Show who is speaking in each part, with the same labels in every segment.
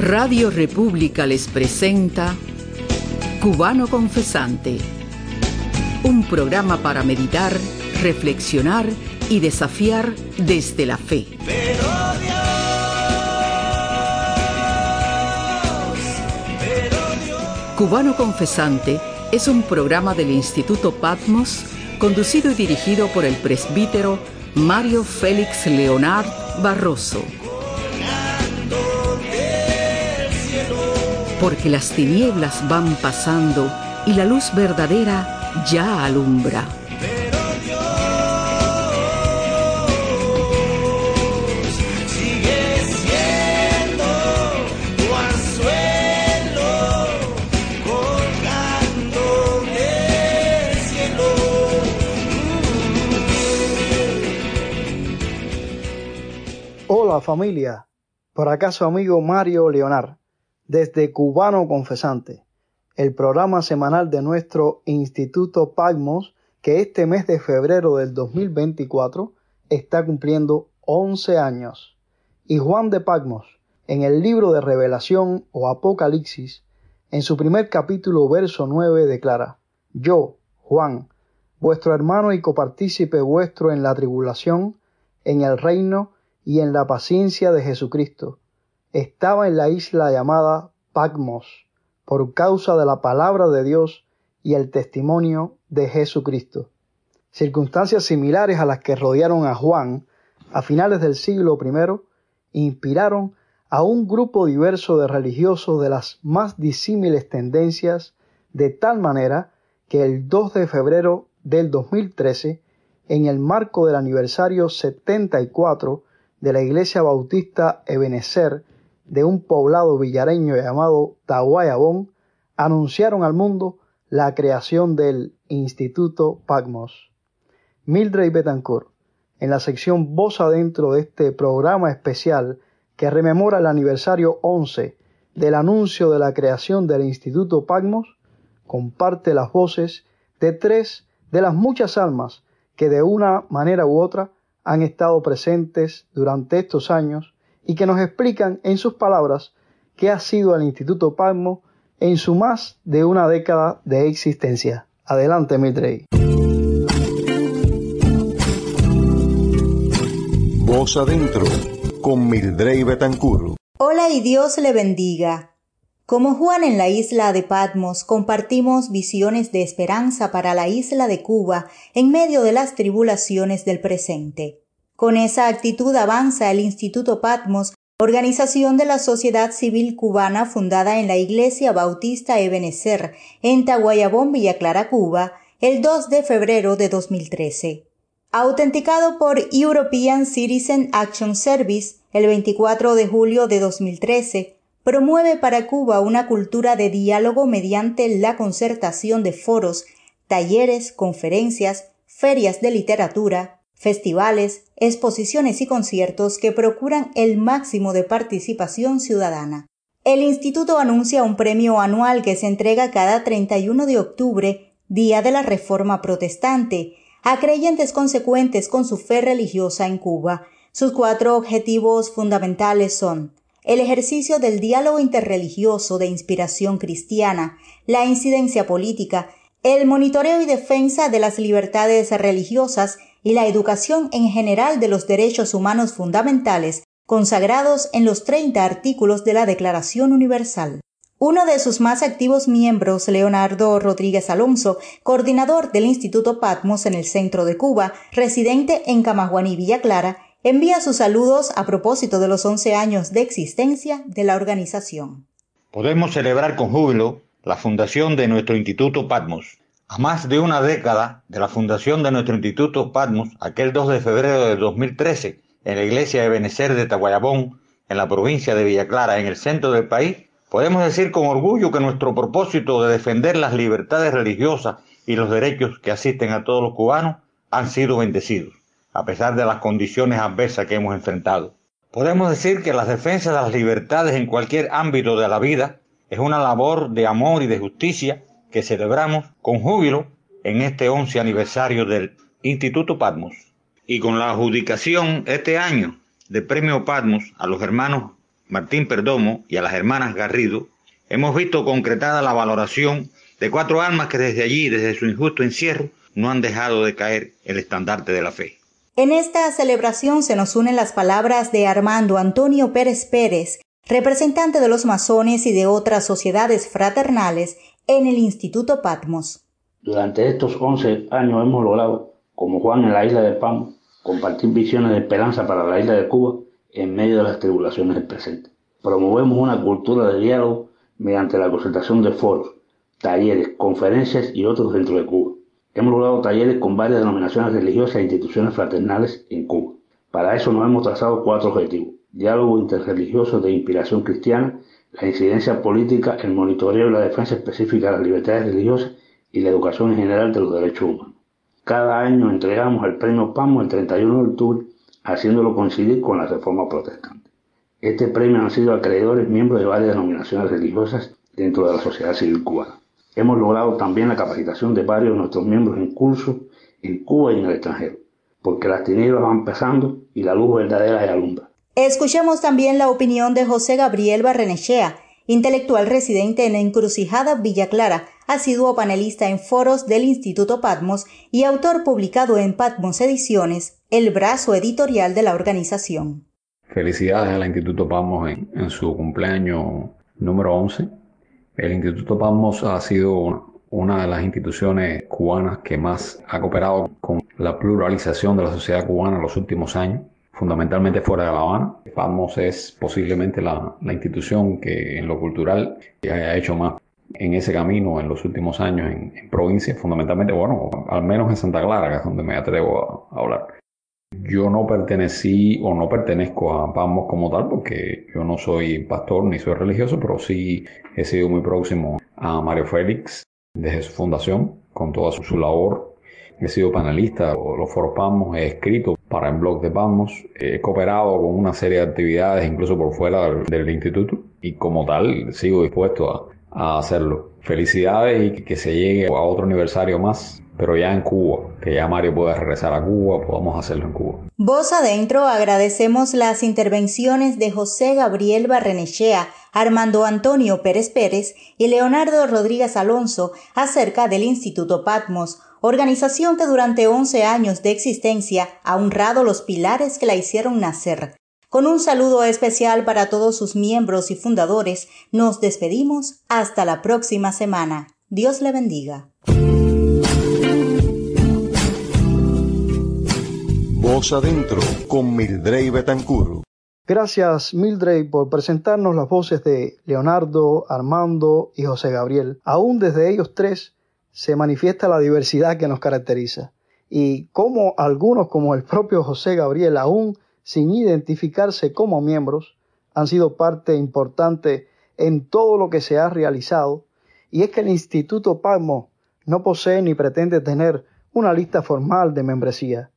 Speaker 1: Radio República les presenta Cubano Confesante, un programa para meditar, reflexionar y desafiar desde la fe. Cubano Confesante es un programa del Instituto Patmos conducido y dirigido por el presbítero Mario Félix Leonard Barroso. Porque las tinieblas van pasando y la luz verdadera ya alumbra.
Speaker 2: Hola familia, por acá su amigo Mario Leonard, desde Cubano Confesante, el programa semanal de nuestro Instituto Pagmos que este mes de febrero del 2024 está cumpliendo 11 años. Y Juan de Pagmos, en el libro de Revelación o Apocalipsis, en su primer capítulo verso 9 declara, Yo, Juan, vuestro hermano y copartícipe vuestro en la tribulación, en el reino y en la paciencia de Jesucristo. Estaba en la isla llamada Pagmos, por causa de la palabra de Dios y el testimonio de Jesucristo. Circunstancias similares a las que rodearon a Juan a finales del siglo I inspiraron a un grupo diverso de religiosos de las más disímiles tendencias, de tal manera que el 2 de febrero del 2013, en el marco del aniversario 74 de la Iglesia Bautista Ebenezer de un poblado villareño llamado Tahuayabón, anunciaron al mundo la creación del Instituto Pagmos. Mildred Betancourt, en la sección Voz Adentro de este programa especial que rememora el aniversario 11 del anuncio de la creación del Instituto Pagmos, comparte las voces de tres de las muchas almas que de una manera u otra han estado presentes durante estos años y que nos explican en sus palabras qué ha sido el Instituto Palmo en su más de una década de existencia. Adelante, Mitrey.
Speaker 3: Voz adentro con Mildrey Betancur.
Speaker 4: Hola y Dios le bendiga. Como Juan en la isla de Patmos, compartimos visiones de esperanza para la isla de Cuba en medio de las tribulaciones del presente. Con esa actitud avanza el Instituto Patmos, organización de la sociedad civil cubana fundada en la Iglesia Bautista Ebenezer en Taguayabón, Villa Clara, Cuba, el 2 de febrero de 2013. Autenticado por European Citizen Action Service el 24 de julio de 2013, promueve para Cuba una cultura de diálogo mediante la concertación de foros, talleres, conferencias, ferias de literatura, festivales, exposiciones y conciertos que procuran el máximo de participación ciudadana. El instituto anuncia un premio anual que se entrega cada 31 de octubre, día de la Reforma Protestante, a creyentes consecuentes con su fe religiosa en Cuba. Sus cuatro objetivos fundamentales son el ejercicio del diálogo interreligioso de inspiración cristiana, la incidencia política, el monitoreo y defensa de las libertades religiosas y la educación en general de los derechos humanos fundamentales consagrados en los 30 artículos de la Declaración Universal. Uno de sus más activos miembros, Leonardo Rodríguez Alonso, coordinador del Instituto Patmos en el centro de Cuba, residente en Camajuaní, Villa Clara, envía sus saludos a propósito de los 11 años de existencia de la organización.
Speaker 5: Podemos celebrar con júbilo la fundación de nuestro Instituto Patmos. A más de una década de la fundación de nuestro Instituto Patmos, aquel 2 de febrero de 2013, en la iglesia de Benecer de Taguayabón, en la provincia de Villa Clara, en el centro del país, podemos decir con orgullo que nuestro propósito de defender las libertades religiosas y los derechos que asisten a todos los cubanos han sido bendecidos a pesar de las condiciones adversas que hemos enfrentado. Podemos decir que la defensa de las libertades en cualquier ámbito de la vida es una labor de amor y de justicia que celebramos con júbilo en este 11 aniversario del Instituto Patmos y con la adjudicación este año del premio Patmos a los hermanos Martín Perdomo y a las hermanas Garrido, hemos visto concretada la valoración de cuatro almas que desde allí, desde su injusto encierro, no han dejado de caer el estandarte de la fe.
Speaker 4: En esta celebración se nos unen las palabras de Armando Antonio Pérez Pérez, representante de los masones y de otras sociedades fraternales en el Instituto Patmos.
Speaker 6: Durante estos 11 años hemos logrado, como Juan en la isla de Pam, compartir visiones de esperanza para la isla de Cuba en medio de las tribulaciones del presente. Promovemos una cultura de diálogo mediante la concertación de foros, talleres, conferencias y otros dentro de Cuba. Hemos logrado talleres con varias denominaciones religiosas e instituciones fraternales en Cuba. Para eso nos hemos trazado cuatro objetivos. Diálogo interreligioso de inspiración cristiana, la incidencia política, el monitoreo y la defensa específica de las libertades religiosas y la educación en general de los derechos humanos. Cada año entregamos el premio PAMO el 31 de octubre, haciéndolo coincidir con la reforma protestante. Este premio han sido acreedores miembros de varias denominaciones religiosas dentro de la sociedad civil cubana. Hemos logrado también la capacitación de varios de nuestros miembros en curso en Cuba y en el extranjero, porque las tinieblas van pesando y la luz verdadera es alumbra.
Speaker 4: Escuchemos también la opinión de José Gabriel Barrenechea, intelectual residente en la encrucijada Villa Clara, asiduo panelista en foros del Instituto Patmos y autor publicado en Patmos Ediciones, el brazo editorial de la organización.
Speaker 7: Felicidades al Instituto Patmos en, en su cumpleaños número 11 el Instituto Palmos ha sido una de las instituciones cubanas que más ha cooperado con la pluralización de la sociedad cubana en los últimos años, fundamentalmente fuera de La Habana. Palmos es posiblemente la, institución que en lo cultural haya hecho más en ese camino en los últimos años en, en provincias, fundamentalmente, bueno, al menos en Santa Clara, que es donde me atrevo a hablar. Yo no pertenecí o no pertenezco a PAMOS como tal porque yo no soy pastor ni soy religioso, pero sí he sido muy próximo a Mario Félix desde su fundación con toda su, labor. He sido panelista de los foros PAMOS, he escrito para el blog de PAMOS, he cooperado con una serie de actividades incluso por fuera del, instituto y como tal sigo dispuesto a, a hacerlo. Felicidades y que se llegue a otro aniversario más pero ya en Cuba, que ya Mario pueda regresar a Cuba, podamos hacerlo en Cuba.
Speaker 4: Voz adentro agradecemos las intervenciones de José Gabriel Barrenechea, Armando Antonio Pérez Pérez y Leonardo Rodríguez Alonso acerca del Instituto Patmos, organización que durante 11 años de existencia ha honrado los pilares que la hicieron nacer. Con un saludo especial para todos sus miembros y fundadores, nos despedimos hasta la próxima semana. Dios le bendiga.
Speaker 3: Voz Adentro con Mildrey Betancur.
Speaker 2: Gracias Mildrey por presentarnos las voces de Leonardo, Armando y José Gabriel. Aún desde ellos tres se manifiesta la diversidad que nos caracteriza y cómo algunos como el propio José Gabriel, aún sin identificarse como miembros, han sido parte importante en todo lo que se ha realizado y es que el Instituto Palmo no posee ni pretende tener una lista formal de membresía.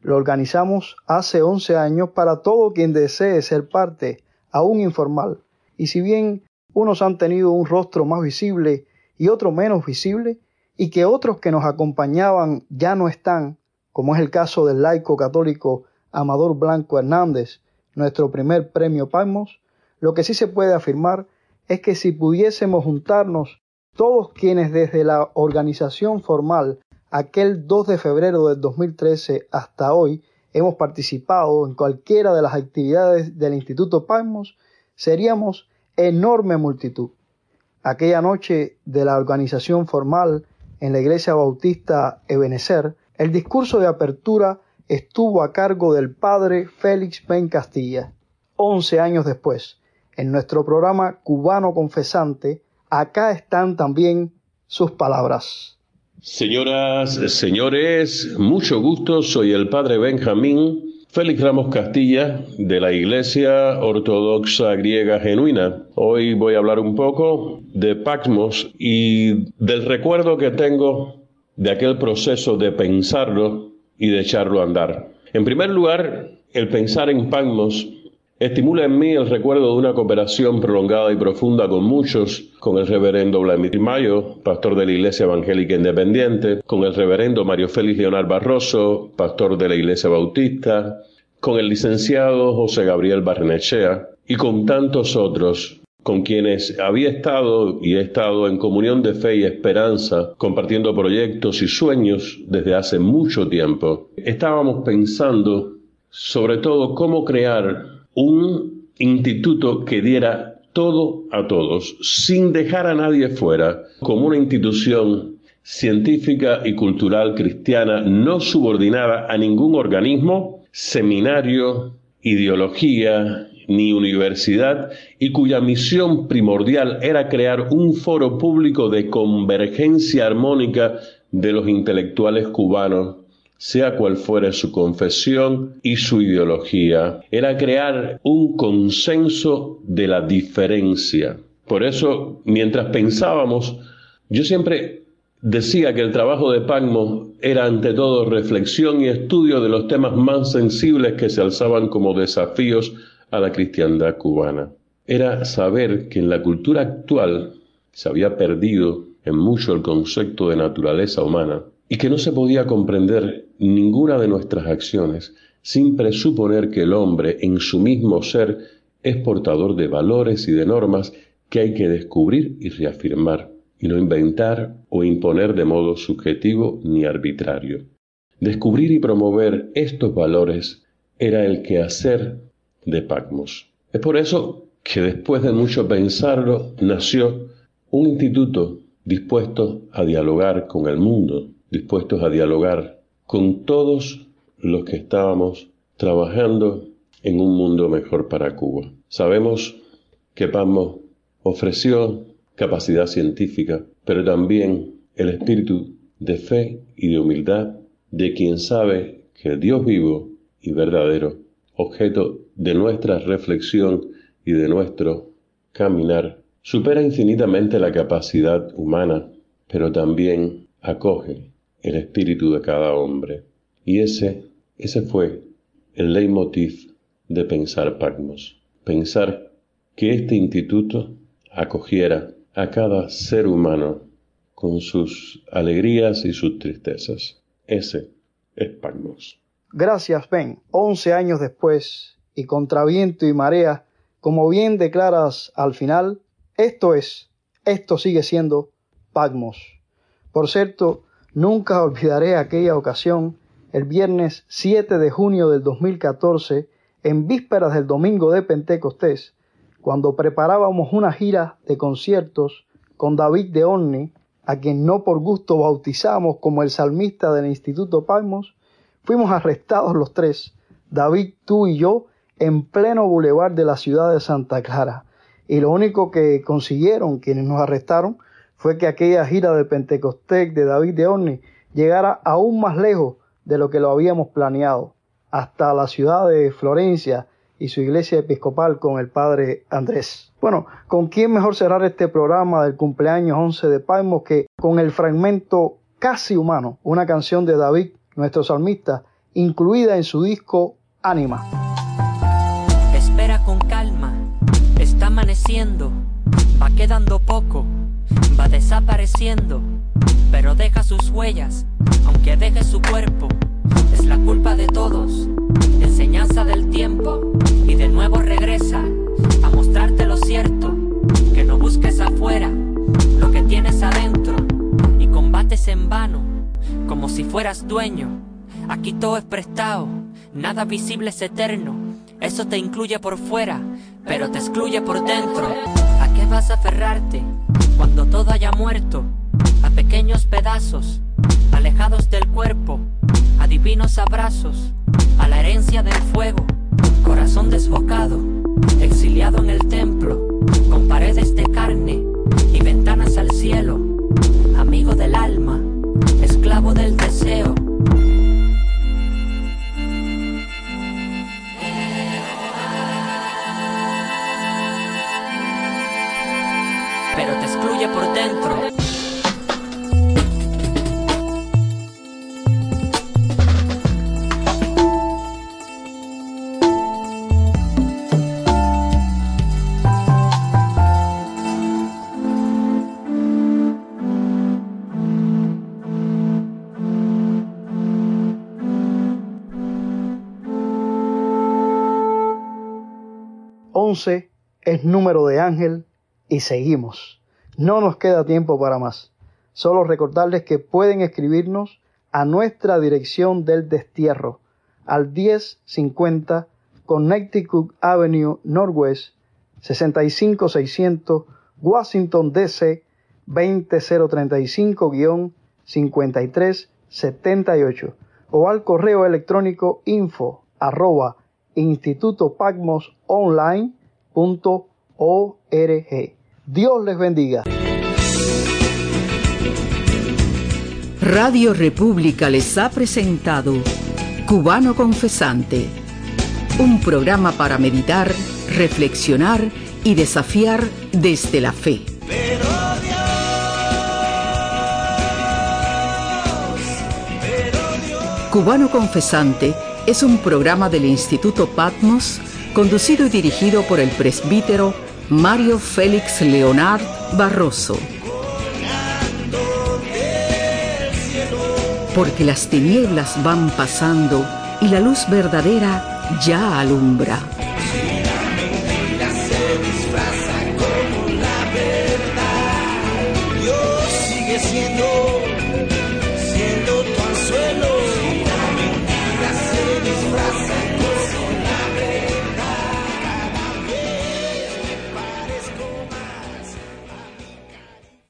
Speaker 2: Lo organizamos hace 11 años para todo quien desee ser parte, aún informal. Y si bien unos han tenido un rostro más visible y otro menos visible, y que otros que nos acompañaban ya no están, como es el caso del laico católico Amador Blanco Hernández, nuestro primer premio Palmos, lo que sí se puede afirmar es que si pudiésemos juntarnos todos quienes desde la organización formal aquel 2 de febrero del 2013 hasta hoy hemos participado en cualquiera de las actividades del Instituto Palmos, seríamos enorme multitud. Aquella noche de la organización formal en la Iglesia Bautista Ebenezer, el discurso de apertura estuvo a cargo del padre Félix Ben Castilla. Once años después, en nuestro programa Cubano Confesante, acá están también sus palabras.
Speaker 8: Señoras, señores, mucho gusto, soy el padre Benjamín Félix Ramos Castilla de la Iglesia Ortodoxa Griega Genuina. Hoy voy a hablar un poco de Pacmos y del recuerdo que tengo de aquel proceso de pensarlo y de echarlo a andar. En primer lugar, el pensar en Pacmos estimula en mí el recuerdo de una cooperación prolongada y profunda con muchos, con el reverendo Vladimir Mayo, pastor de la Iglesia Evangélica Independiente, con el reverendo Mario Félix Leonard Barroso, pastor de la Iglesia Bautista, con el licenciado José Gabriel Barrenechea y con tantos otros con quienes había estado y he estado en comunión de fe y esperanza, compartiendo proyectos y sueños desde hace mucho tiempo, estábamos pensando sobre todo cómo crear un instituto que diera todo a todos, sin dejar a nadie fuera, como una institución científica y cultural cristiana no subordinada a ningún organismo, seminario, ideología, ni universidad y cuya misión primordial era crear un foro público de convergencia armónica de los intelectuales cubanos, sea cual fuera su confesión y su ideología, era crear un consenso de la diferencia. Por eso, mientras pensábamos, yo siempre decía que el trabajo de Pagmo era ante todo reflexión y estudio de los temas más sensibles que se alzaban como desafíos a la cristiandad cubana. Era saber que en la cultura actual se había perdido en mucho el concepto de naturaleza humana y que no se podía comprender ninguna de nuestras acciones sin presuponer que el hombre en su mismo ser es portador de valores y de normas que hay que descubrir y reafirmar, y no inventar o imponer de modo subjetivo ni arbitrario. Descubrir y promover estos valores era el quehacer de Pacmos. Es por eso que después de mucho pensarlo nació un instituto dispuesto a dialogar con el mundo, dispuestos a dialogar con todos los que estábamos trabajando en un mundo mejor para Cuba. Sabemos que Pacmos ofreció capacidad científica, pero también el espíritu de fe y de humildad de quien sabe que Dios vivo y verdadero objeto de nuestra reflexión y de nuestro caminar, supera infinitamente la capacidad humana, pero también acoge el espíritu de cada hombre. Y ese, ese fue el leitmotiv de pensar Pagmos. Pensar que este instituto acogiera a cada ser humano con sus alegrías y sus tristezas. Ese es Pagmos.
Speaker 2: Gracias, Ben. Once años después, y contra viento y marea, como bien declaras al final, esto es, esto sigue siendo Pagmos. Por cierto, nunca olvidaré aquella ocasión, el viernes 7 de junio del 2014, en vísperas del domingo de Pentecostés, cuando preparábamos una gira de conciertos con David de Orni, a quien no por gusto bautizamos como el salmista del Instituto Pagmos, Fuimos arrestados los tres, David, tú y yo, en pleno bulevar de la ciudad de Santa Clara. Y lo único que consiguieron quienes nos arrestaron fue que aquella gira de Pentecostés de David de Orni llegara aún más lejos de lo que lo habíamos planeado, hasta la ciudad de Florencia y su iglesia episcopal con el padre Andrés. Bueno, ¿con quién mejor cerrar este programa del cumpleaños 11 de Palmos que con el fragmento casi humano, una canción de David nuestro salmista, incluida en su disco Ánima.
Speaker 9: Espera con calma, está amaneciendo, va quedando poco, va desapareciendo, pero deja sus huellas, aunque deje su cuerpo. Es la culpa de todos, enseñanza del tiempo, y de nuevo regresa a mostrarte lo cierto, que no busques afuera lo que tienes adentro y combates en vano como si fueras dueño. Aquí todo es prestado, nada visible es eterno. Eso te incluye por fuera, pero te excluye por dentro. ¿A qué vas a aferrarte cuando todo haya muerto? A pequeños pedazos, alejados del cuerpo, a divinos abrazos, a la herencia del fuego. Corazón desbocado, exiliado en el templo, con paredes de carne y ventanas al cielo, amigo del alma esclavo del deseo. te por dentro.
Speaker 2: es número de ángel y seguimos. No nos queda tiempo para más. Solo recordarles que pueden escribirnos a nuestra dirección del destierro al 1050 Connecticut Avenue Northwest 65600 Washington DC 20335-5378 o al correo electrónico info arroba institutopagmosonline.org. Dios les bendiga.
Speaker 1: Radio República les ha presentado Cubano Confesante, un programa para meditar, reflexionar y desafiar desde la fe. Cubano Confesante es un programa del Instituto Patmos conducido y dirigido por el presbítero Mario Félix Leonard Barroso. Porque las tinieblas van pasando y la luz verdadera ya alumbra.